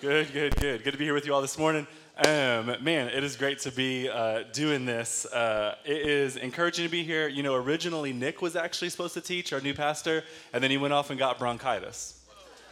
Good, good, good. Good to be here with you all this morning. Um, man, it is great to be uh, doing this. Uh, it is encouraging to be here. You know, originally Nick was actually supposed to teach, our new pastor, and then he went off and got bronchitis.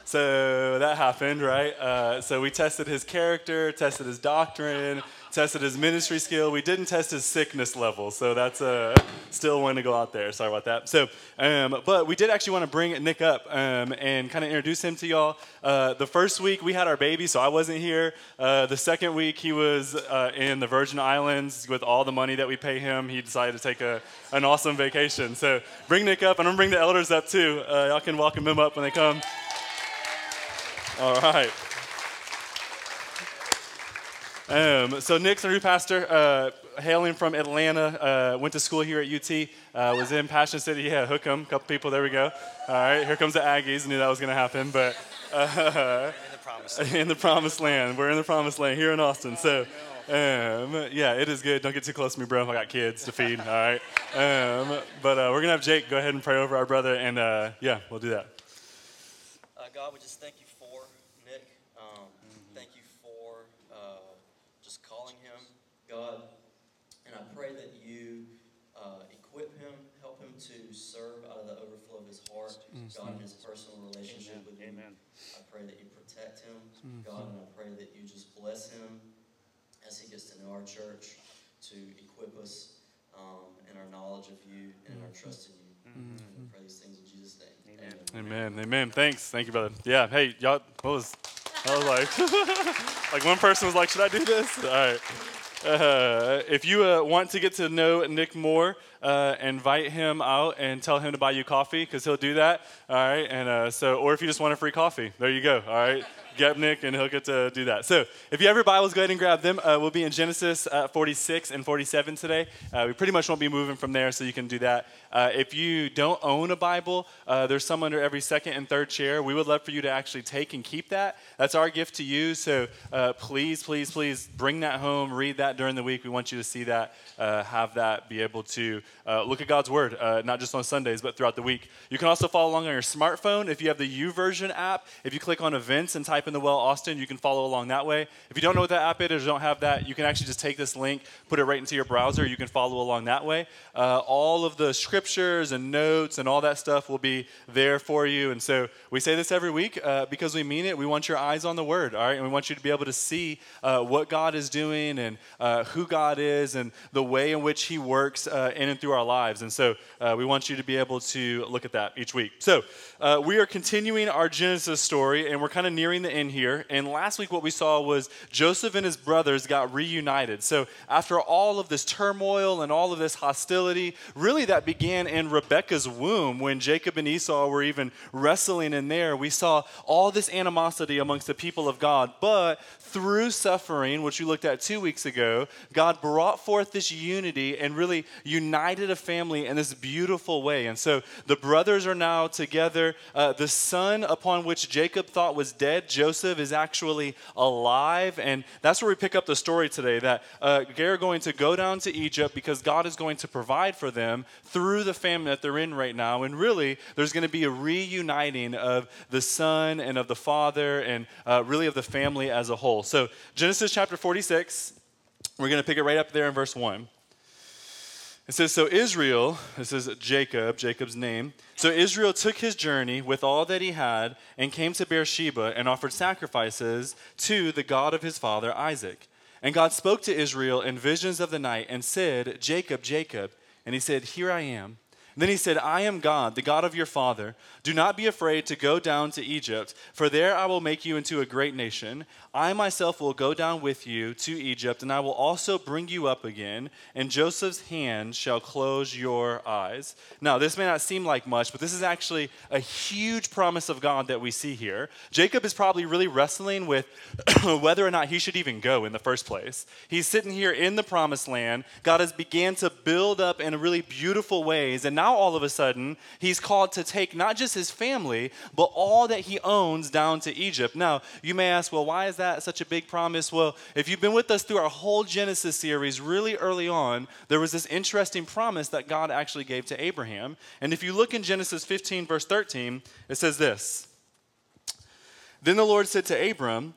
So that happened, right? Uh, so we tested his character, tested his doctrine, tested his ministry skill. We didn't test his sickness level, so that's uh, still one to go out there. Sorry about that. So, um, but we did actually want to bring Nick up um, and kind of introduce him to y'all. Uh, the first week we had our baby, so I wasn't here. Uh, the second week he was uh, in the Virgin Islands with all the money that we pay him. He decided to take a, an awesome vacation. So bring Nick up, and I'm gonna bring the elders up too. Uh, y'all can welcome him up when they come. All right. Um, so Nick's our new pastor, uh, hailing from Atlanta. Uh, went to school here at UT. Uh, was in Passion City. Yeah, hook 'em. A couple people. There we go. All right, here comes the Aggies. Knew that was going to happen, but uh, in the promised land. in the promised land. We're in the promised land here in Austin. So. Um, yeah, it is good. Don't get too close to me, bro. I got kids to feed. All right. Um, but uh, we're gonna have Jake go ahead and pray over our brother, and uh, yeah, we'll do that. Uh, God, we just thank you calling him, God. And I pray that you uh, equip him, help him to serve out of the overflow of his heart, God, in his personal relationship with you. Amen. I pray that you protect him, God, and I pray that you just bless him as he gets to know our church, to equip us um, in our knowledge of you and in our trust in you. And I pray these things in Jesus' name. Amen. Amen. Thanks. Thank you, brother. Yeah. Hey, y'all. What was? I was like, like one person was like, "Should I do this?" All right. Uh, if you uh, want to get to know Nick more, uh, invite him out and tell him to buy you coffee because he'll do that. All right. And uh, so, or if you just want a free coffee, there you go. All right. And he'll get to do that. So, if you have your Bibles, go ahead and grab them. Uh, we'll be in Genesis uh, 46 and 47 today. Uh, we pretty much won't be moving from there, so you can do that. Uh, if you don't own a Bible, uh, there's some under every second and third chair. We would love for you to actually take and keep that. That's our gift to you. So, uh, please, please, please bring that home, read that during the week. We want you to see that, have that, be able to look at God's Word, not just on Sundays, but throughout the week. You can also follow along on your smartphone. If you have the YouVersion app, if you click on events and type in the Well Austin, you can follow along that way. If you don't know what that app is or don't have that, you can actually just take this link, put it right into your browser. You can follow along that way. Uh, all of the scriptures and notes and all that stuff will be there for you. And so we say this every week uh, because we mean it. We want your eyes on the Word, all right? And we want you to be able to see uh, what God is doing and uh, who God is and the way in which He works uh, in and through our lives. And so uh, we want you to be able to look at that each week. So we are continuing our Genesis story, and we're kind of nearing the end here. And last week, what we saw was Joseph and his brothers got reunited. So after all of this turmoil and all of this hostility, really that began in Rebekah's womb when Jacob and Esau were even wrestling in there. We saw all this animosity amongst the people of God, but through suffering, which we looked at two weeks ago, God brought forth this unity and really united a family in this beautiful way. And so the brothers are now together. Uh, the son upon which Jacob thought was dead, Joseph, is actually alive. And that's where we pick up the story today that uh, they're going to go down to Egypt because God is going to provide for them through the famine that they're in right now. And really, there's going to be a reuniting of the son and of the father and uh, really of the family as a whole. So, Genesis chapter 46, we're going to pick it right up there in verse 1. It says, So Israel, this is Jacob, Jacob's name. So Israel took his journey with all that he had and came to Beersheba and offered sacrifices to the God of his father Isaac. And God spoke to Israel in visions of the night and said, Jacob, Jacob. And he said, Here I am. Then he said, I am God, the God of your father. Do not be afraid to go down to Egypt, for there I will make you into a great nation. I myself will go down with you to Egypt, and I will also bring you up again, and Joseph's hand shall close your eyes. Now, this may not seem like much, but this is actually a huge promise of God that we see here. Jacob is probably really wrestling with whether or not he should even go in the first place. He's sitting here in the promised land. God has began to build up in really beautiful ways, and now all of a sudden, he's called to take not just his family, but all that he owns down to Egypt. Now, you may ask, well, why is that such a big promise? Well, if you've been with us through our whole Genesis series, really early on, there was this interesting promise that God actually gave to Abraham. And if you look in Genesis 15, verse 13, it says this Then the Lord said to Abram,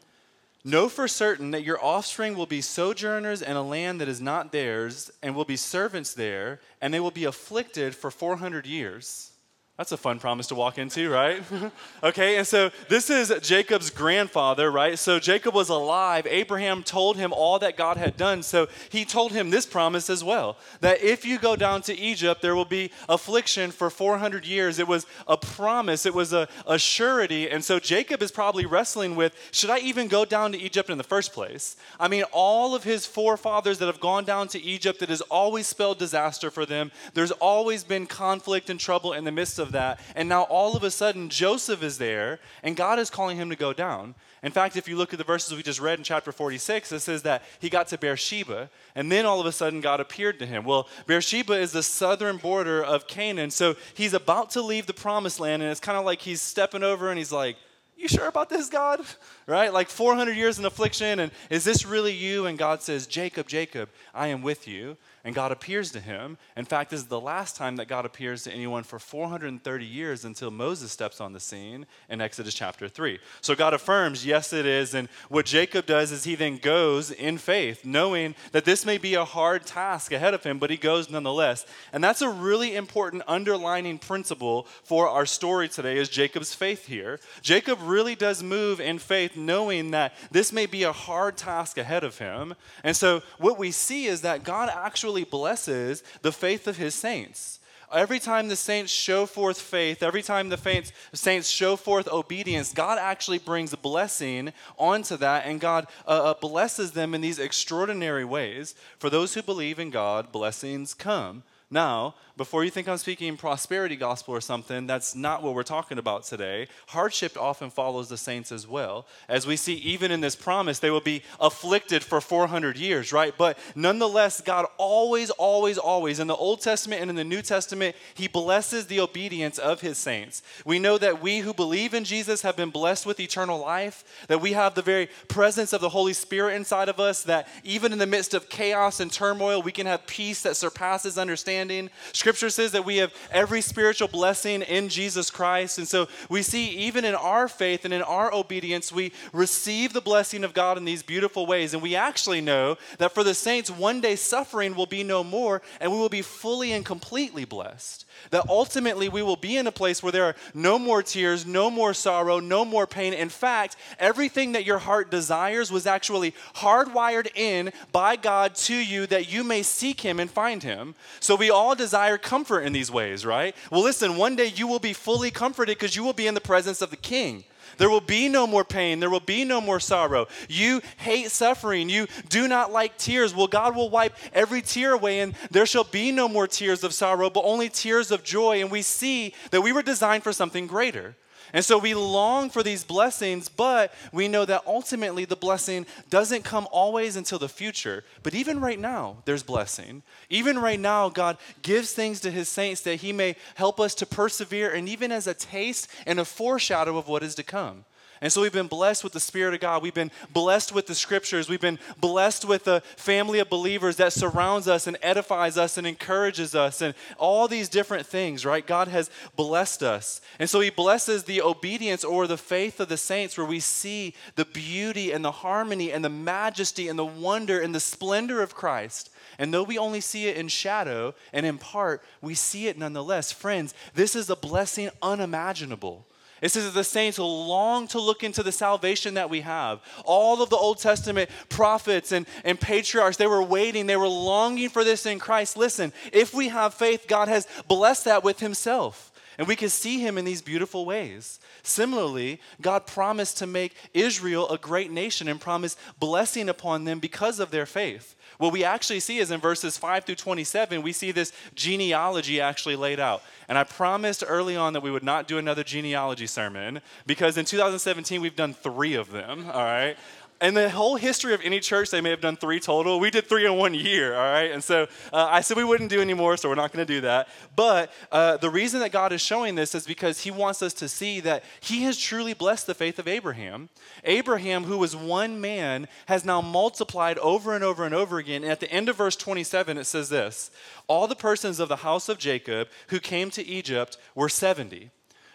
Know for certain that your offspring will be sojourners in a land that is not theirs, and will be servants there, and they will be afflicted for 400 years. That's a fun promise to walk into, right? okay, and so this is Jacob's grandfather, right? So Jacob was alive. Abraham told him all that God had done. So he told him this promise as well that if you go down to Egypt, there will be affliction for 400 years. It was a promise, it was a, a surety. And so Jacob is probably wrestling with should I even go down to Egypt in the first place? I mean, all of his forefathers that have gone down to Egypt, it has always spelled disaster for them. There's always been conflict and trouble in the midst of that. And now all of a sudden, Joseph is there, and God is calling him to go down. In fact, if you look at the verses we just read in chapter 46, it says that he got to Beersheba, and then all of a sudden God appeared to him. Well, Beersheba is the southern border of Canaan, so he's about to leave the promised land, and it's kind of like he's stepping over and he's like, you sure about this, God? Right? Like 400 years in affliction, and is this really you? And God says, Jacob, Jacob, I am with you and God appears to him. In fact, this is the last time that God appears to anyone for 430 years until Moses steps on the scene in Exodus chapter 3. So God affirms, yes, it is. And what Jacob does is he then goes in faith, knowing that this may be a hard task ahead of him, but he goes nonetheless. And that's a really important underlining principle for our story today is Jacob's faith here. Jacob really does move in faith, knowing that this may be a hard task ahead of him. And so what we see is that God actually actually blesses the faith of his saints. Every time the saints show forth faith, every time the saints show forth obedience, God actually brings blessing onto that, and God uh, uh, blesses them in these extraordinary ways. For those who believe in God, blessings come. Now, before you think I'm speaking prosperity gospel or something, that's not what we're talking about today. Hardship often follows the saints as well. As we see, even in this promise, they will be afflicted for 400 years, right? But nonetheless, God always, always, always, in the Old Testament and in the New Testament, He blesses the obedience of His saints. We know that we who believe in Jesus have been blessed with eternal life, that we have the very presence of the Holy Spirit inside of us, that even in the midst of chaos and turmoil, we can have peace that surpasses understanding understanding. Scripture says that we have every spiritual blessing in Jesus Christ. And so we see, even in our faith and in our obedience, we receive the blessing of God in these beautiful ways. And we actually know that for the saints, one day suffering will be no more, and we will be fully and completely blessed that ultimately we will be in a place where there are no more tears, no more sorrow, no more pain. In fact, everything that your heart desires was actually hardwired in by God to you that you may seek Him and find Him. So we all desire comfort in these ways, right? Well, listen, one day you will be fully comforted because you will be in the presence of the King. There will be no more pain. There will be no more sorrow. You hate suffering. You do not like tears. Well, God will wipe every tear away, and there shall be no more tears of sorrow, but only tears of joy. And we see that we were designed for something greater. And so we long for these blessings, but we know that ultimately the blessing doesn't come always until the future. But even right now, there's blessing. Even right now, God gives things to his saints that he may help us to persevere, and even as a taste and a foreshadow of what is to come. And so we've been blessed with the Spirit of God. We've been blessed with the scriptures. We've been blessed with a family of believers that surrounds us and edifies us and encourages us and all these different things, right? God has blessed us. And so He blesses the obedience or the faith of the saints where we see the beauty and the harmony and the majesty and the wonder and the splendor of Christ. And though we only see it in shadow and in part, we see it nonetheless. Friends, this is a blessing unimaginable. It says that the saints long to look into the salvation that we have. All of the Old Testament prophets and, and patriarchs, they were waiting, they were longing for this in Christ. Listen, if we have faith, God has blessed that with Himself. And we can see Him in these beautiful ways. Similarly, God promised to make Israel a great nation and promised blessing upon them because of their faith. What we actually see is in verses 5 through 27, we see this genealogy actually laid out. And I promised early on that we would not do another genealogy sermon because in 2017 we've done three of them, all right? In the whole history of any church, they may have done three total. We did three in one year, all right? And so uh, I said we wouldn't do any more, so we're not going to do that. But uh, the reason that God is showing this is because He wants us to see that He has truly blessed the faith of Abraham. Abraham, who was one man, has now multiplied over and over and over again. And at the end of verse 27, it says this All the persons of the house of Jacob who came to Egypt were 70.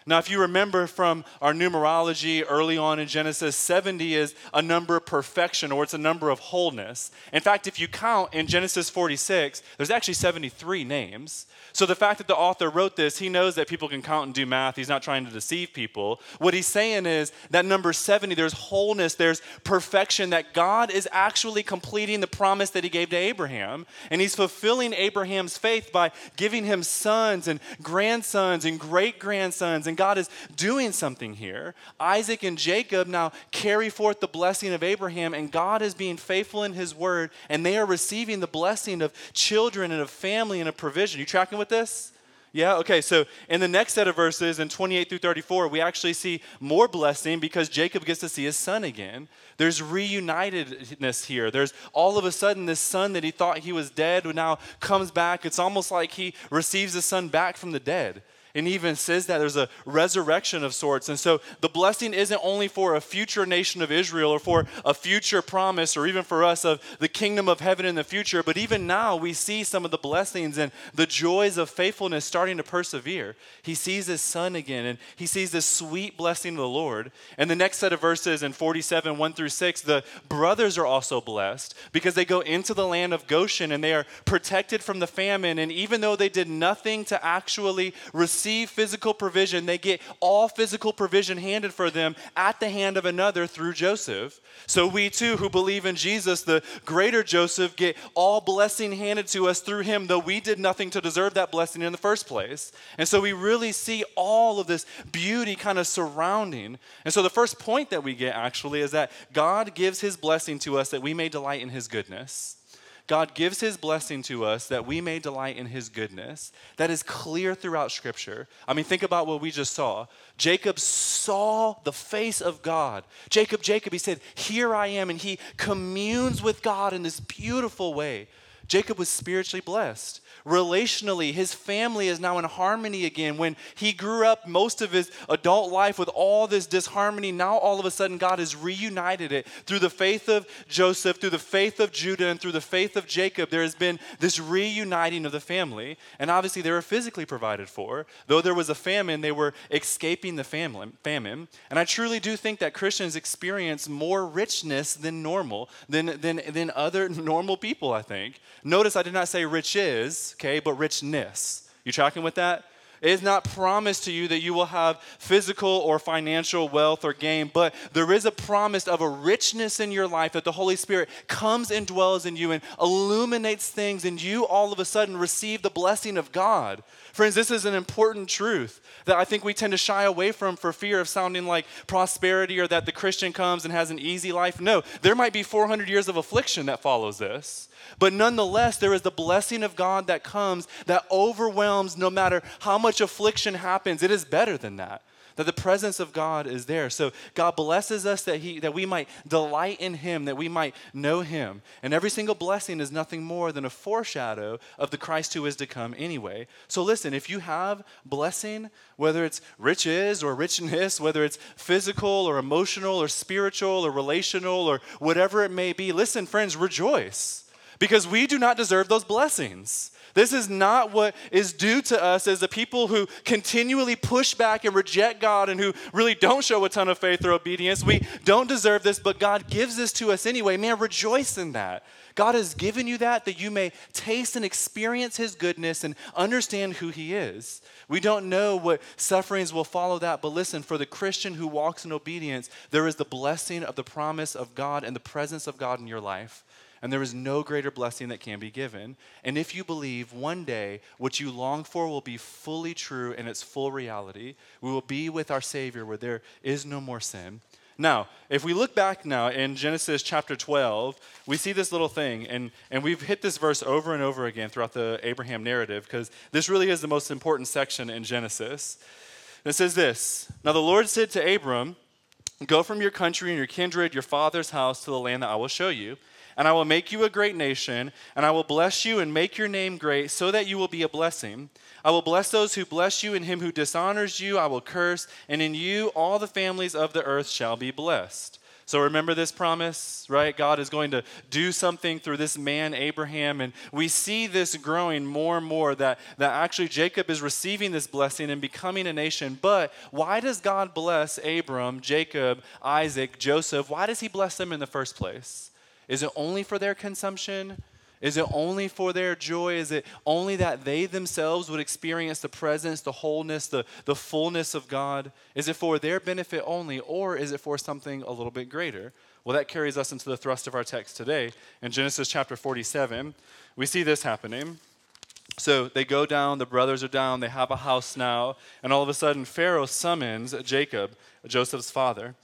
Now, if you remember from our numerology early on in Genesis, 70 is a number of perfection or it's a number of wholeness. In fact, if you count in Genesis 46, there's actually 73 names. So the fact that the author wrote this, he knows that people can count and do math. He's not trying to deceive people. What he's saying is that number 70, there's wholeness, there's perfection, that God is actually completing the promise that he gave to Abraham. And he's fulfilling Abraham's faith by giving him sons and grandsons and great grandsons. And God is doing something here. Isaac and Jacob now carry forth the blessing of Abraham, and God is being faithful in his word, and they are receiving the blessing of children and of family and of provision. You tracking with this? Yeah, okay, so in the next set of verses, in 28 through 34, we actually see more blessing because Jacob gets to see his son again. There's reunitedness here. There's all of a sudden this son that he thought he was dead now comes back. It's almost like he receives his son back from the dead and even says that there's a resurrection of sorts. And so the blessing isn't only for a future nation of Israel or for a future promise or even for us of the kingdom of heaven in the future, but even now we see some of the blessings and the joys of faithfulness starting to persevere. He sees his son again and he sees this sweet blessing of the Lord. And the next set of verses in 47, 1 through 6, the brothers are also blessed because they go into the land of Goshen and they are protected from the famine. And even though they did nothing to actually receive receive physical provision, they get all physical provision handed for them at the hand of another through Joseph. So we too, who believe in Jesus, the greater Joseph, get all blessing handed to us through him, though we did nothing to deserve that blessing in the first place. And so we really see all of this beauty kind of surrounding. And so the first point that we get actually is that God gives his blessing to us that we may delight in his goodness. God gives his blessing to us that we may delight in his goodness. That is clear throughout Scripture. I mean, think about what we just saw. Jacob saw the face of God. Jacob, Jacob, he said, Here I am. And he communes with God in this beautiful way. Jacob was spiritually blessed relationally. His family is now in harmony again. When he grew up most of his adult life with all this disharmony, now all of a sudden God has reunited it through the faith of Joseph, through the faith of Judah, and through the faith of Jacob. There has been this reuniting of the family. And obviously, they were physically provided for. Though there was a famine, they were escaping the famine. And I truly do think that Christians experience more richness than normal, than, than, than other normal people, I think. Notice I did not say rich is, okay, but richness. You tracking with that? It is not promised to you that you will have physical or financial wealth or gain, but there is a promise of a richness in your life that the Holy Spirit comes and dwells in you and illuminates things, and you all of a sudden receive the blessing of God. Friends, this is an important truth that I think we tend to shy away from for fear of sounding like prosperity or that the Christian comes and has an easy life. No, there might be 400 years of affliction that follows this. But nonetheless, there is the blessing of God that comes that overwhelms no matter how much affliction happens. It is better than that. That the presence of God is there. So God blesses us that, he, that we might delight in Him, that we might know Him. And every single blessing is nothing more than a foreshadow of the Christ who is to come anyway. So listen, if you have blessing, whether it's riches or richness, whether it's physical or emotional or spiritual or relational or whatever it may be, listen, friends, rejoice because we do not deserve those blessings. This is not what is due to us as the people who continually push back and reject God and who really don't show a ton of faith or obedience. We don't deserve this, but God gives this to us anyway. Man, rejoice in that. God has given you that that you may taste and experience His goodness and understand who He is. We don't know what sufferings will follow that, but listen, for the Christian who walks in obedience, there is the blessing of the promise of God and the presence of God in your life and there is no greater blessing that can be given. And if you believe one day what you long for will be fully true in its full reality, we will be with our Savior where there is no more sin. Now, if we look back now in Genesis chapter 12, we see this little thing, and, and we've hit this verse over and over again throughout the Abraham narrative because this really is the most important section in Genesis. And it says this Now the Lord said to Abram, Go from your country and your kindred, your father's house, to the land that I will show you and I will make you a great nation, and I will bless you and make your name great, so that you will be a blessing. I will bless those who bless you, and him who dishonors you I will curse, and in you all the families of the earth shall be blessed. So remember this promise, right? God is going to do something through this man, Abraham. And we see this growing more and more that, that actually Jacob is receiving this blessing and becoming a nation. But why does God bless Abram, Jacob, Isaac, Joseph? Why does he bless them in the first place? Is it only for their consumption? Is it only for their joy? Is it only that they themselves would experience the presence, the wholeness, the, the fullness of God? Is it for their benefit only, or is it for something a little bit greater? Well, that carries us into the thrust of our text today. In Genesis chapter 47, we see this happening. So they go down, the brothers are down, they have a house now, and all of a sudden Pharaoh summons Jacob, Joseph's father.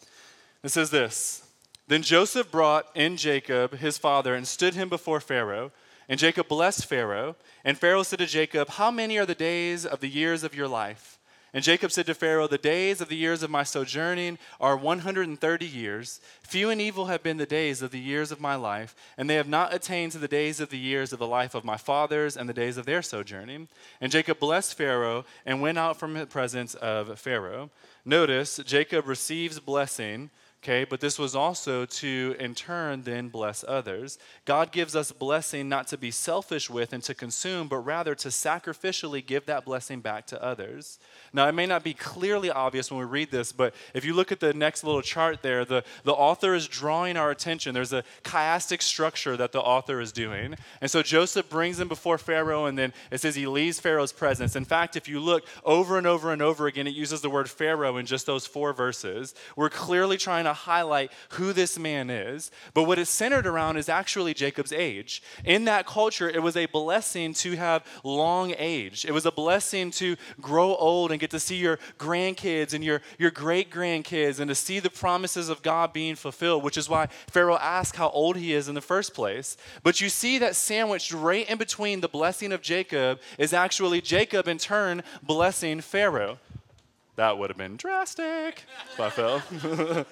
It says this then Joseph brought in Jacob, his father, and stood him before Pharaoh. And Jacob blessed Pharaoh. And Pharaoh said to Jacob, How many are the days of the years of your life? And Jacob said to Pharaoh, The days of the years of my sojourning are 130 years. Few and evil have been the days of the years of my life, and they have not attained to the days of the years of the life of my fathers and the days of their sojourning. And Jacob blessed Pharaoh and went out from the presence of Pharaoh. Notice, Jacob receives blessing Okay, but this was also to, in turn, then bless others. God gives us blessing not to be selfish with and to consume, but rather to sacrificially give that blessing back to others. Now, it may not be clearly obvious when we read this, but if you look at the next little chart there, the, the author is drawing our attention. There's a chiastic structure that the author is doing. And so Joseph brings him before Pharaoh, and then it says he leaves Pharaoh's presence. In fact, if you look over and over and over again, it uses the word Pharaoh in just those four verses. We're clearly trying to highlight who this man is. But what it's centered around is actually Jacob's age. In that culture, it was a blessing to have long age, it was a blessing to grow old and get to see your grandkids and your, your great grandkids and to see the promises of God being fulfilled, which is why Pharaoh asked how old he is in the first place. But you see that sandwiched right in between the blessing of Jacob is actually Jacob in turn blessing Pharaoh. That would have been drastic I fell.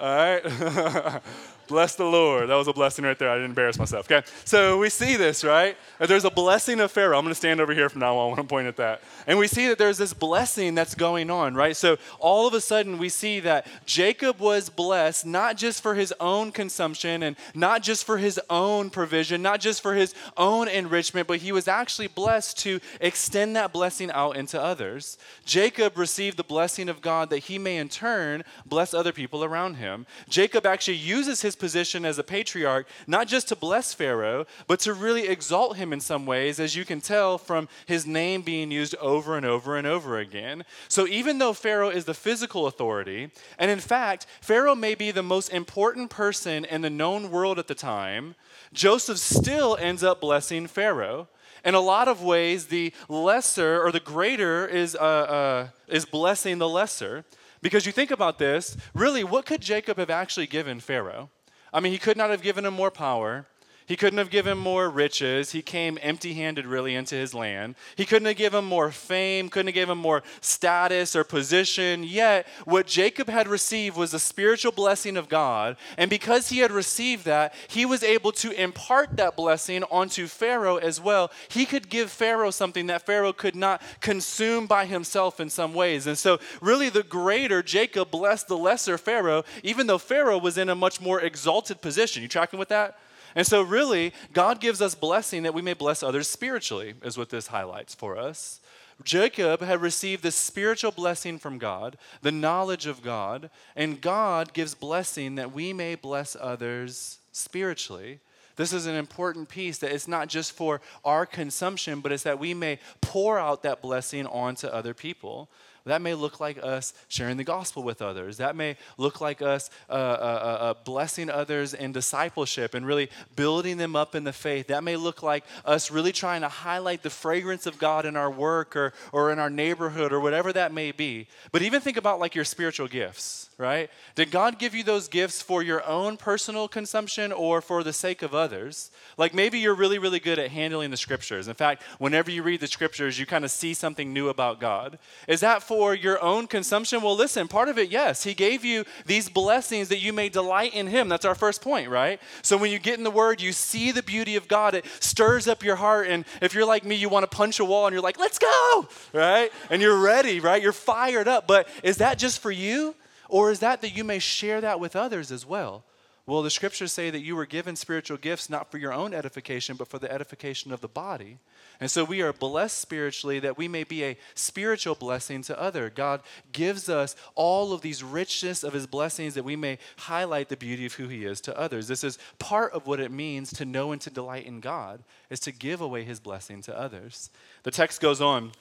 All right. Bless the Lord. That was a blessing right there. I didn't embarrass myself. Okay. So we see this, right? There's a blessing of Pharaoh. I'm going to stand over here from now on I want to point at that. And we see that there's this blessing that's going on, right? So all of a sudden we see that Jacob was blessed not just for his own consumption and not just for his own provision, not just for his own enrichment, but he was actually blessed to extend that blessing out into others. Jacob received the blessing of God that he may in turn bless other people around him. Jacob actually uses his position as a patriarch, not just to bless Pharaoh, but to really exalt him in some ways, as you can tell from his name being used over and over and over again. So even though Pharaoh is the physical authority, and in fact, Pharaoh may be the most important person in the known world at the time, Joseph still ends up blessing Pharaoh. In a lot of ways, the lesser or the greater is, uh, uh, is blessing the lesser. Because you think about this, really, what could Jacob have actually given Pharaoh? I mean, he could not have given him more power. He couldn't have given more riches. He came empty handed, really, into his land. He couldn't have given more fame, couldn't have given more status or position. Yet, what Jacob had received was the spiritual blessing of God. And because he had received that, he was able to impart that blessing onto Pharaoh as well. He could give Pharaoh something that Pharaoh could not consume by himself in some ways. And so, really, the greater Jacob blessed the lesser Pharaoh, even though Pharaoh was in a much more exalted position. You tracking with that? And so, really, God gives us blessing that we may bless others spiritually, is what this highlights for us. Jacob had received the spiritual blessing from God, the knowledge of God, and God gives blessing that we may bless others spiritually. This is an important piece that it's not just for our consumption, but it's that we may pour out that blessing onto other people. That may look like us sharing the gospel with others. That may look like us uh, uh, uh, uh, blessing others in discipleship and really building them up in the faith. That may look like us really trying to highlight the fragrance of God in our work or, or in our neighborhood or whatever that may be. But even think about like your spiritual gifts right? Did God give you those gifts for your own personal consumption or for the sake of others? Like maybe you're really, really good at handling the scriptures. In fact, whenever you read the scriptures, you kind of see something new about God. Is that for your own consumption? Well, listen, part of it, yes. He gave you these blessings that you may delight in Him. That's our first point, right? So when you get in the Word, you see the beauty of God. It stirs up your heart. And if you're like me, you want to punch a wall and you're like, let's go, right? And you're ready, right? You're fired up. But is that just for you? Or is that that you may share that with others as well? Well, the scriptures say that you were given spiritual gifts not for your own edification, but for the edification of the body. And so we are blessed spiritually that we may be a spiritual blessing to other. God gives us all of these richness of his blessings that we may highlight the beauty of who he is to others. This is part of what it means to know and to delight in God is to give away his blessing to others. The text goes on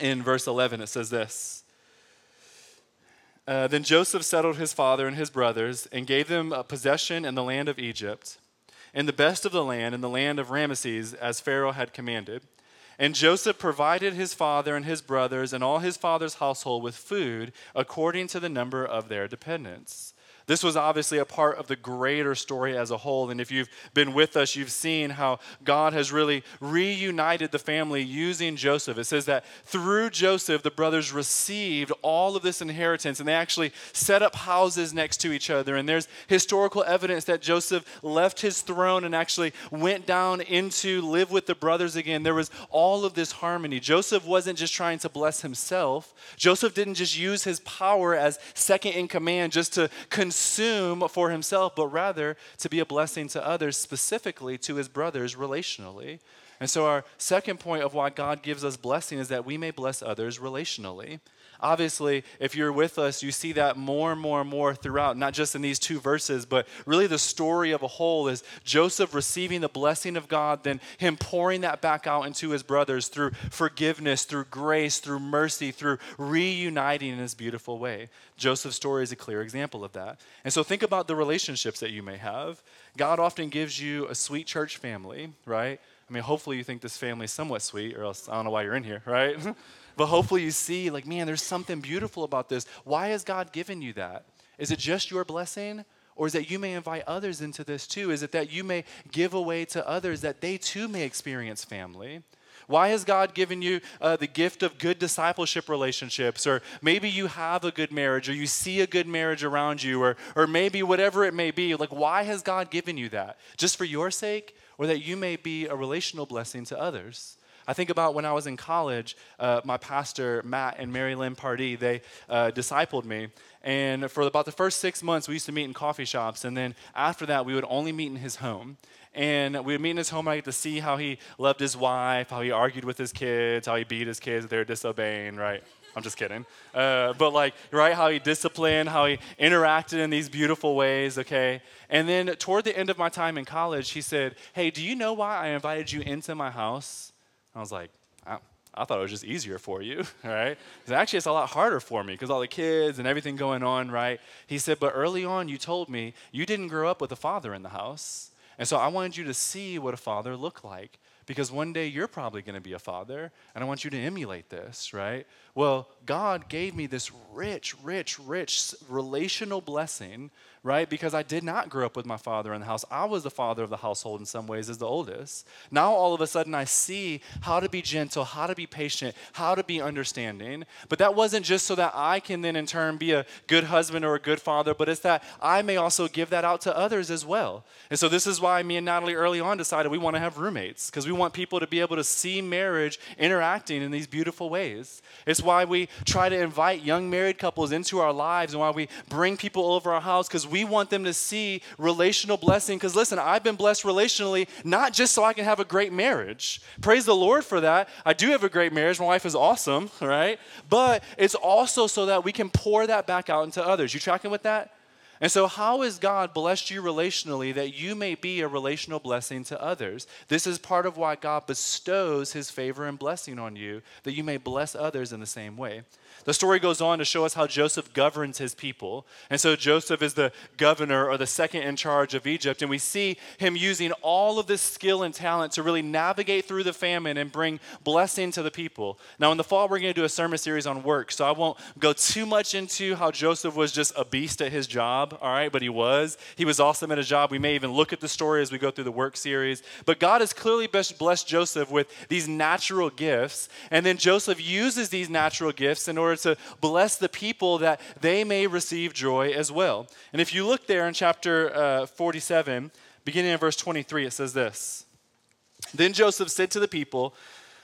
in verse 11 it says this uh, Then Joseph settled his father and his brothers and gave them a possession in the land of Egypt, and the best of the land in the land of Ramesses, as Pharaoh had commanded. And Joseph provided his father and his brothers and all his father's household with food according to the number of their dependents. This was obviously a part of the greater story as a whole. And if you've been with us, you've seen how God has really reunited the family using Joseph. It says that through Joseph, the brothers received all of this inheritance and they actually set up houses next to each other. And there's historical evidence that Joseph left his throne and actually went down into live with the brothers again. There was all of this harmony. Joseph wasn't just trying to bless himself, Joseph didn't just use his power as second in command just to consume for himself, but rather to be a blessing to others, specifically to his brothers relationally. And so, our second point of why God gives us blessing is that we may bless others relationally. Obviously, if you're with us, you see that more and more and more throughout, not just in these two verses, but really the story of a whole is Joseph receiving the blessing of God, then him pouring that back out into his brothers through forgiveness, through grace, through mercy, through reuniting in this beautiful way. Joseph's story is a clear example of that. And so think about the relationships that you may have. God often gives you a sweet church family, right? I mean, hopefully you think this family is somewhat sweet, or else I don't know why you're in here, right? But hopefully you see, like, man, there's something beautiful about this. Why has God given you that? Is it just your blessing? Or is that you may invite others into this too? Is it that you may give away to others that they too may experience family? Why has God given you uh, the gift of good discipleship relationships? Or maybe you have a good marriage, or you see a good marriage around you, or, or maybe whatever it may be. Like, why has God given you that? Just for your sake, or that you may be a relational blessing to others? I think about when I was in college, uh, my pastor, Matt and Mary Lynn Pardee, they uh, discipled me. And for about the first six months, we used to meet in coffee shops. And then after that, we would only meet in his home. And we would meet in his home, and I get to see how he loved his wife, how he argued with his kids, how he beat his kids if they were disobeying, right? I'm just kidding. Uh, but like, right, how he disciplined, how he interacted in these beautiful ways, okay? And then toward the end of my time in college, he said, Hey, do you know why I invited you into my house? I was like, I, I thought it was just easier for you, right? Actually, it's a lot harder for me because all the kids and everything going on, right? He said, but early on, you told me you didn't grow up with a father in the house. And so I wanted you to see what a father looked like because one day you're probably going to be a father and I want you to emulate this, right? Well, God gave me this rich, rich, rich relational blessing right? Because I did not grow up with my father in the house. I was the father of the household in some ways as the oldest. Now all of a sudden I see how to be gentle, how to be patient, how to be understanding. But that wasn't just so that I can then in turn be a good husband or a good father, but it's that I may also give that out to others as well. And so this is why me and Natalie early on decided we want to have roommates because we want people to be able to see marriage interacting in these beautiful ways. It's why we try to invite young married couples into our lives and why we bring people over our house because we want them to see relational blessing. Because listen, I've been blessed relationally, not just so I can have a great marriage. Praise the Lord for that. I do have a great marriage. My wife is awesome, right? But it's also so that we can pour that back out into others. You tracking with that? And so, how has God blessed you relationally that you may be a relational blessing to others? This is part of why God bestows his favor and blessing on you, that you may bless others in the same way. The story goes on to show us how Joseph governs his people. And so Joseph is the governor or the second in charge of Egypt. And we see him using all of this skill and talent to really navigate through the famine and bring blessing to the people. Now, in the fall, we're going to do a sermon series on work. So I won't go too much into how Joseph was just a beast at his job, all right? But he was. He was awesome at his job. We may even look at the story as we go through the work series. But God has clearly blessed Joseph with these natural gifts. And then Joseph uses these natural gifts in order to bless the people that they may receive joy as well. And if you look there in chapter uh, 47, beginning in verse 23, it says this Then Joseph said to the people,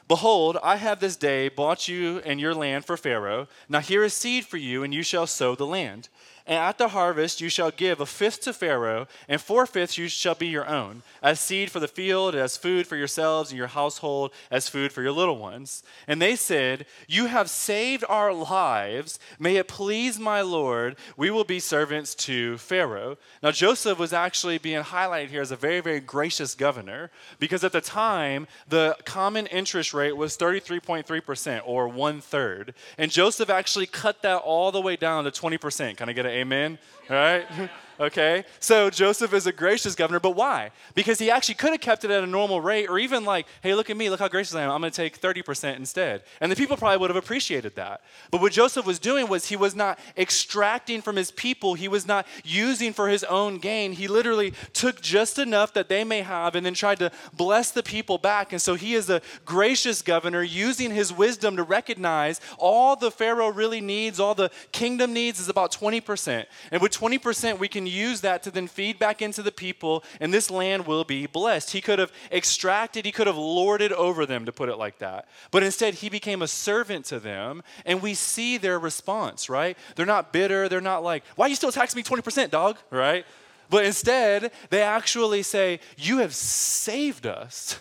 Behold, I have this day bought you and your land for Pharaoh. Now here is seed for you, and you shall sow the land. And at the harvest you shall give a fifth to Pharaoh, and four fifths you shall be your own, as seed for the field, as food for yourselves and your household, as food for your little ones. And they said, You have saved our lives. May it please my Lord, we will be servants to Pharaoh. Now, Joseph was actually being highlighted here as a very, very gracious governor, because at the time, the common interest rate was 33.3%, or one third. And Joseph actually cut that all the way down to 20%. Can I get an amen? Right? okay? So Joseph is a gracious governor, but why? Because he actually could have kept it at a normal rate, or even like, hey, look at me, look how gracious I am. I'm going to take 30% instead. And the people probably would have appreciated that. But what Joseph was doing was he was not extracting from his people, he was not using for his own gain. He literally took just enough that they may have and then tried to bless the people back. And so he is a gracious governor using his wisdom to recognize all the Pharaoh really needs, all the kingdom needs is about 20%. And with 20%, we can use that to then feed back into the people, and this land will be blessed. He could have extracted, he could have lorded over them, to put it like that. But instead, he became a servant to them, and we see their response, right? They're not bitter. They're not like, why you still taxing me 20%, dog? Right? But instead, they actually say, You have saved us.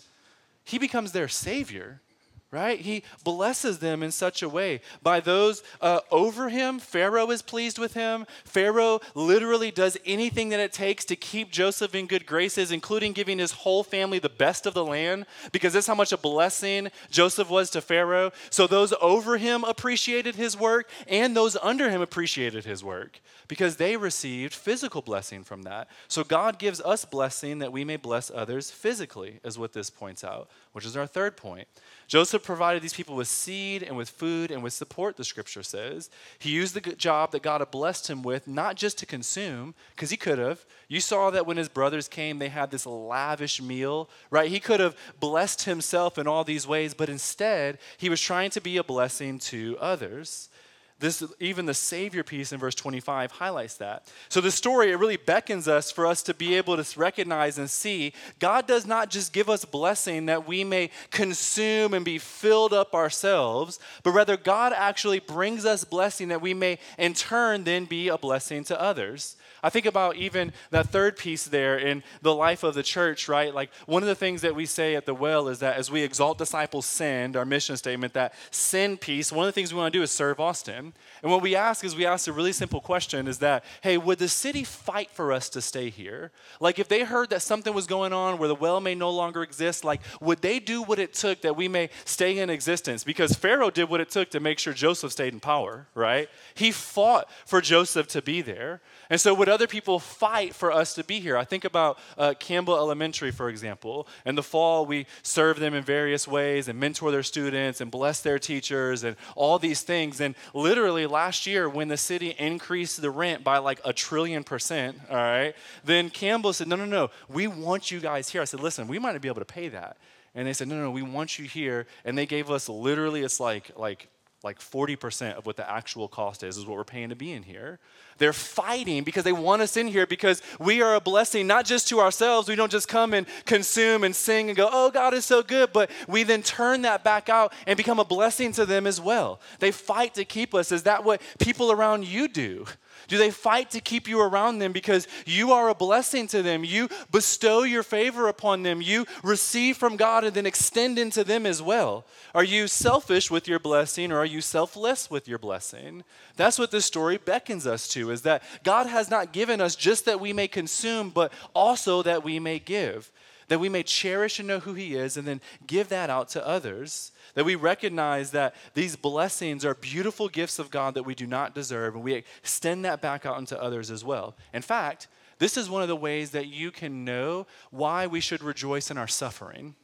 He becomes their savior right? He blesses them in such a way. By those uh, over him, Pharaoh is pleased with him. Pharaoh literally does anything that it takes to keep Joseph in good graces, including giving his whole family the best of the land, because that's how much a blessing Joseph was to Pharaoh. So those over him appreciated his work, and those under him appreciated his work, because they received physical blessing from that. So God gives us blessing that we may bless others physically, is what this points out, which is our third point. Joseph provided these people with seed and with food and with support, the scripture says. He used the job that God had blessed him with, not just to consume, because he could have. You saw that when his brothers came, they had this lavish meal, right? He could have blessed himself in all these ways, but instead, he was trying to be a blessing to others. This, even the Savior piece in verse 25 highlights that. So the story, it really beckons us for us to be able to recognize and see God does not just give us blessing that we may consume and be filled up ourselves, but rather God actually brings us blessing that we may in turn then be a blessing to others. I think about even that third piece there in the life of the church, right? Like one of the things that we say at the well is that as we exalt disciples send, our mission statement, that send piece, one of the things we want to do is serve Austin. And what we ask is we ask a really simple question is that, hey, would the city fight for us to stay here? Like if they heard that something was going on where the well may no longer exist, like would they do what it took that we may stay in existence? Because Pharaoh did what it took to make sure Joseph stayed in power, right? He fought for Joseph to be there. And so, would other people fight for us to be here? I think about uh, Campbell Elementary, for example. In the fall, we serve them in various ways and mentor their students and bless their teachers and all these things. And literally, last year, when the city increased the rent by like a trillion percent, all right, then Campbell said, No, no, no, we want you guys here. I said, Listen, we might not be able to pay that. And they said, No, no, no, we want you here. And they gave us literally, it's like, like, like 40% of what the actual cost is, is what we're paying to be in here. They're fighting because they want us in here because we are a blessing, not just to ourselves. We don't just come and consume and sing and go, oh, God is so good, but we then turn that back out and become a blessing to them as well. They fight to keep us. Is that what people around you do? Do they fight to keep you around them because you are a blessing to them? You bestow your favor upon them. You receive from God and then extend into them as well. Are you selfish with your blessing or are you selfless with your blessing? That's what this story beckons us to is that God has not given us just that we may consume, but also that we may give, that we may cherish and know who He is and then give that out to others that we recognize that these blessings are beautiful gifts of God that we do not deserve, and we extend that back out into others as well. In fact, this is one of the ways that you can know why we should rejoice in our suffering.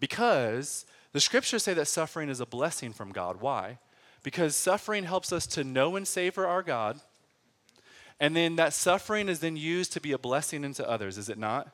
Because the scriptures say that suffering is a blessing from God. Why? Because suffering helps us to know and savor our God. And then that suffering is then used to be a blessing into others, is it not?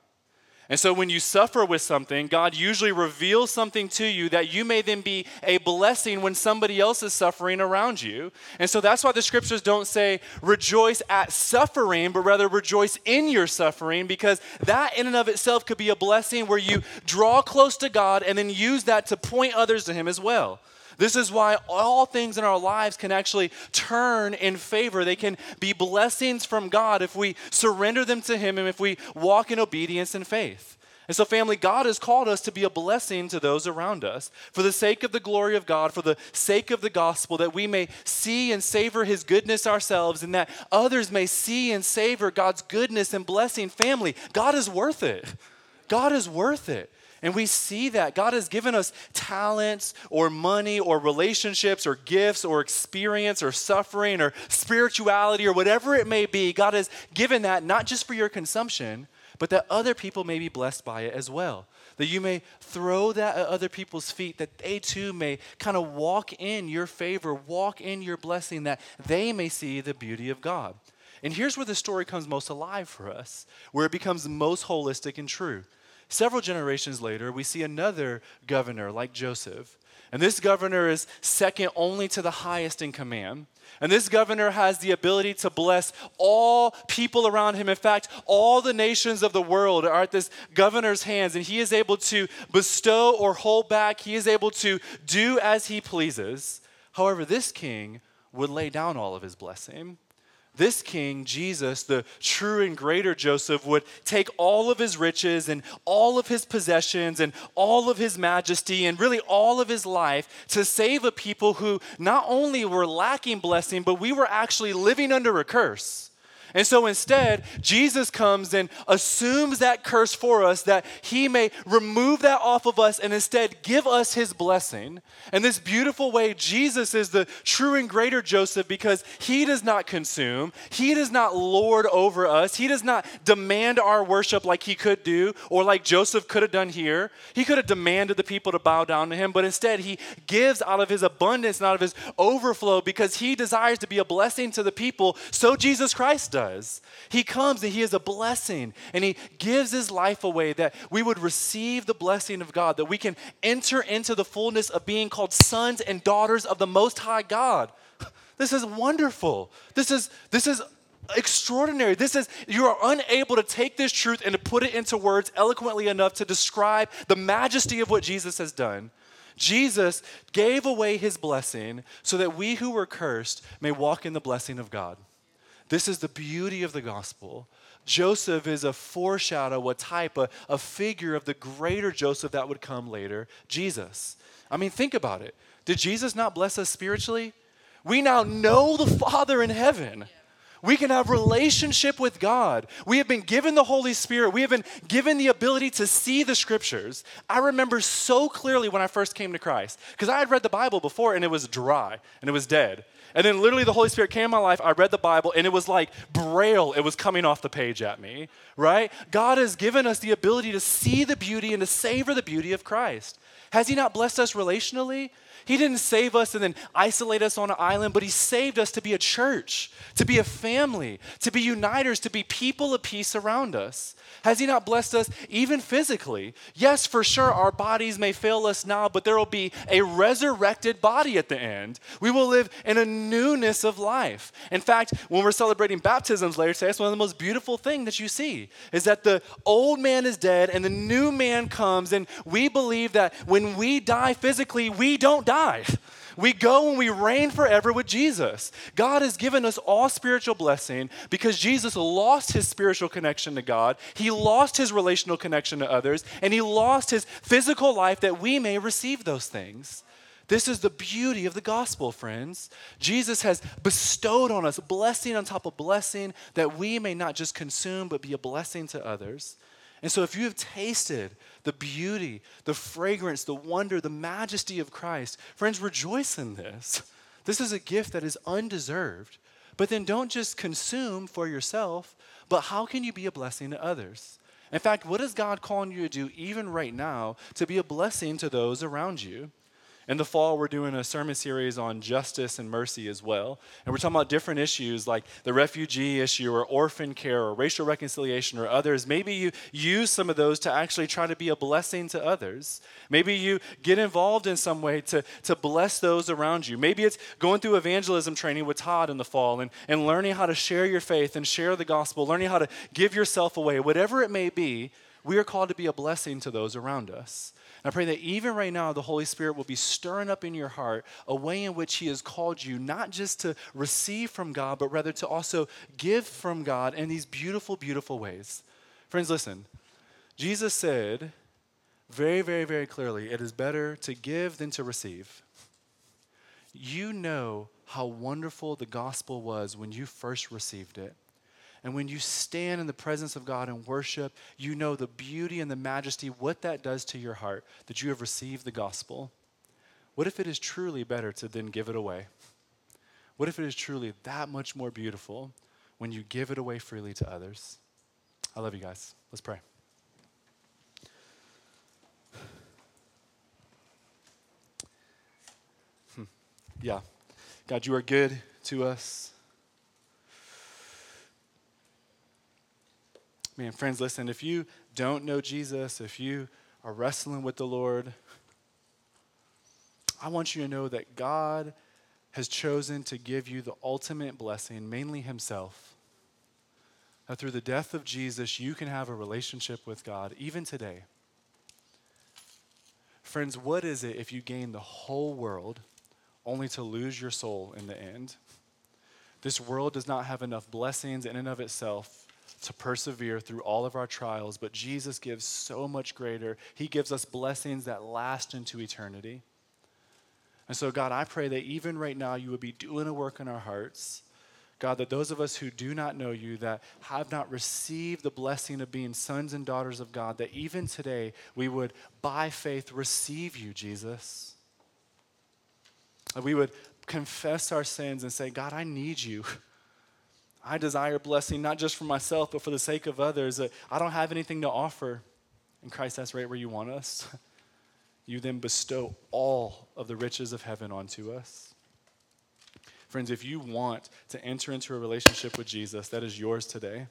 And so when you suffer with something, God usually reveals something to you that you may then be a blessing when somebody else is suffering around you. And so that's why the scriptures don't say rejoice at suffering, but rather rejoice in your suffering, because that in and of itself could be a blessing where you draw close to God and then use that to point others to Him as well. This is why all things in our lives can actually turn in favor. They can be blessings from God if we surrender them to Him and if we walk in obedience and faith. And so, family, God has called us to be a blessing to those around us for the sake of the glory of God, for the sake of the gospel, that we may see and savor His goodness ourselves and that others may see and savor God's goodness and blessing. Family, God is worth it. God is worth it. And we see that God has given us talents or money or relationships or gifts or experience or suffering or spirituality or whatever it may be. God has given that not just for your consumption, but that other people may be blessed by it as well. That you may throw that at other people's feet, that they too may kind of walk in your favor, walk in your blessing, that they may see the beauty of God. And here's where the story comes most alive for us, where it becomes most holistic and true. Several generations later, we see another governor like Joseph. And this governor is second only to the highest in command. And this governor has the ability to bless all people around him. In fact, all the nations of the world are at this governor's hands, and he is able to bestow or hold back. He is able to do as he pleases. However, this king would lay down all of his blessing. This king, Jesus, the true and greater Joseph, would take all of his riches and all of his possessions and all of his majesty and really all of his life to save a people who not only were lacking blessing, but we were actually living under a curse. And so instead, Jesus comes and assumes that curse for us that he may remove that off of us and instead give us his blessing. And this beautiful way, Jesus is the true and greater Joseph because he does not consume, he does not lord over us, he does not demand our worship like he could do or like Joseph could have done here. He could have demanded the people to bow down to him, but instead he gives out of his abundance and out of his overflow because he desires to be a blessing to the people. So Jesus Christ does does. He comes and He is a blessing and He gives His life away that we would receive the blessing of God, that we can enter into the fullness of being called sons and daughters of the Most High God. This is wonderful. This is, this is extraordinary. This is, you are unable to take this truth and to put it into words eloquently enough to describe the majesty of what Jesus has done. Jesus gave away his blessing so that we who were cursed may walk in the blessing of God. This is the beauty of the gospel. Joseph is a foreshadow, a type, a, a figure of the greater Joseph that would come later, Jesus. I mean, think about it. Did Jesus not bless us spiritually? We now know the Father in heaven. We can have relationship with God. We have been given the Holy Spirit. We have been given the ability to see the scriptures. I remember so clearly when I first came to Christ because I had read the Bible before and it was dry and it was dead. And then literally the Holy Spirit came in my life. I read the Bible and it was like braille, it was coming off the page at me, right? God has given us the ability to see the beauty and to savor the beauty of Christ. Has He not blessed us relationally? He didn't save us and then isolate us on an island, but He saved us to be a church, to be a family, to be uniters, to be people of peace around us. Has He not blessed us even physically? Yes, for sure, our bodies may fail us now, but there will be a resurrected body at the end. We will live in a newness of life. In fact, when we're celebrating baptisms later today, that's one of the most beautiful things that you see is that the old man is dead and the new man comes, and we believe that when we die physically, we don't die. We go and we reign forever with Jesus. God has given us all spiritual blessing because Jesus lost his spiritual connection to God. He lost his relational connection to others, and he lost his physical life that we may receive those things. This is the beauty of the gospel, friends. Jesus has bestowed on us blessing on top of blessing that we may not just consume, but be a blessing to others. And so, if you have tasted the beauty, the fragrance, the wonder, the majesty of Christ, friends, rejoice in this. This is a gift that is undeserved. But then don't just consume for yourself, but how can you be a blessing to others? In fact, what is God calling you to do even right now to be a blessing to those around you? In the fall, we're doing a sermon series on justice and mercy as well. And we're talking about different issues like the refugee issue or orphan care or racial reconciliation or others. Maybe you use some of those to actually try to be a blessing to others. Maybe you get involved in some way to, to bless those around you. Maybe it's going through evangelism training with Todd in the fall and, and learning how to share your faith and share the gospel, learning how to give yourself away, whatever it may be we are called to be a blessing to those around us. And I pray that even right now, the Holy Spirit will be stirring up in your heart a way in which He has called you not just to receive from God, but rather to also give from God in these beautiful, beautiful ways. Friends, listen. Jesus said very, very, very clearly it is better to give than to receive. You know how wonderful the gospel was when you first received it. And when you stand in the presence of God and worship, you know the beauty and the majesty, what that does to your heart, that you have received the gospel. What if it is truly better to then give it away? What if it is truly that much more beautiful when you give it away freely to others? I love you guys. Let's pray. Hmm. Yeah. God, you are good to us. Man, friends, listen, if you don't know Jesus, if you are wrestling with the Lord, I want you to know that God has chosen to give you the ultimate blessing, mainly Himself. That through the death of Jesus, you can have a relationship with God, even today. Friends, what is it if you gain the whole world only to lose your soul in the end? This world does not have enough blessings in and of itself to persevere through all of our trials, but Jesus gives so much greater. He gives us blessings that last into eternity. And so, God, I pray that even right now you would be doing a work in our hearts. God, that those of us who do not know you, that have not received the blessing of being sons and daughters of God, that even today we would, by faith, receive you, Jesus. That we would confess our sins and say, God, I need you. I desire blessing not just for myself, but for the sake of others. Uh, I don't have anything to offer. And Christ, that's right where you want us. You then bestow all of the riches of heaven onto us. Friends, if you want to enter into a relationship with Jesus, that is yours today.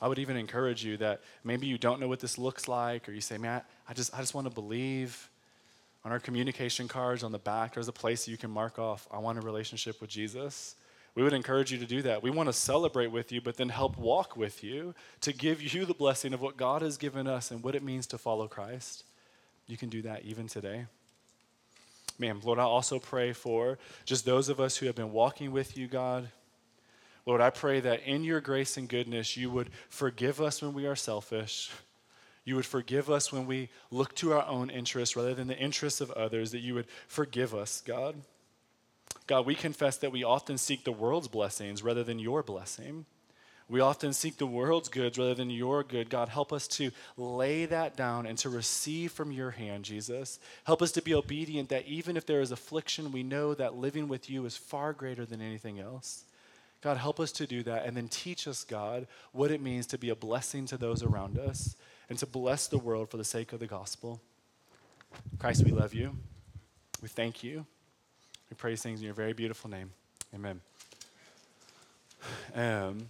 I would even encourage you that maybe you don't know what this looks like, or you say, man, I just, I just want to believe. On our communication cards on the back, there's a place you can mark off, I want a relationship with Jesus we would encourage you to do that. We want to celebrate with you, but then help walk with you to give you the blessing of what God has given us and what it means to follow Christ. You can do that even today. Man, Lord, I also pray for just those of us who have been walking with you, God. Lord, I pray that in your grace and goodness, you would forgive us when we are selfish. You would forgive us when we look to our own interests rather than the interests of others, that you would forgive us, God. God, we confess that we often seek the world's blessings rather than your blessing. We often seek the world's goods rather than your good. God, help us to lay that down and to receive from your hand, Jesus. Help us to be obedient that even if there is affliction, we know that living with you is far greater than anything else. God, help us to do that and then teach us, God, what it means to be a blessing to those around us and to bless the world for the sake of the gospel. Christ, we love you. We thank you. We pray these things in your very beautiful name. Amen. Um,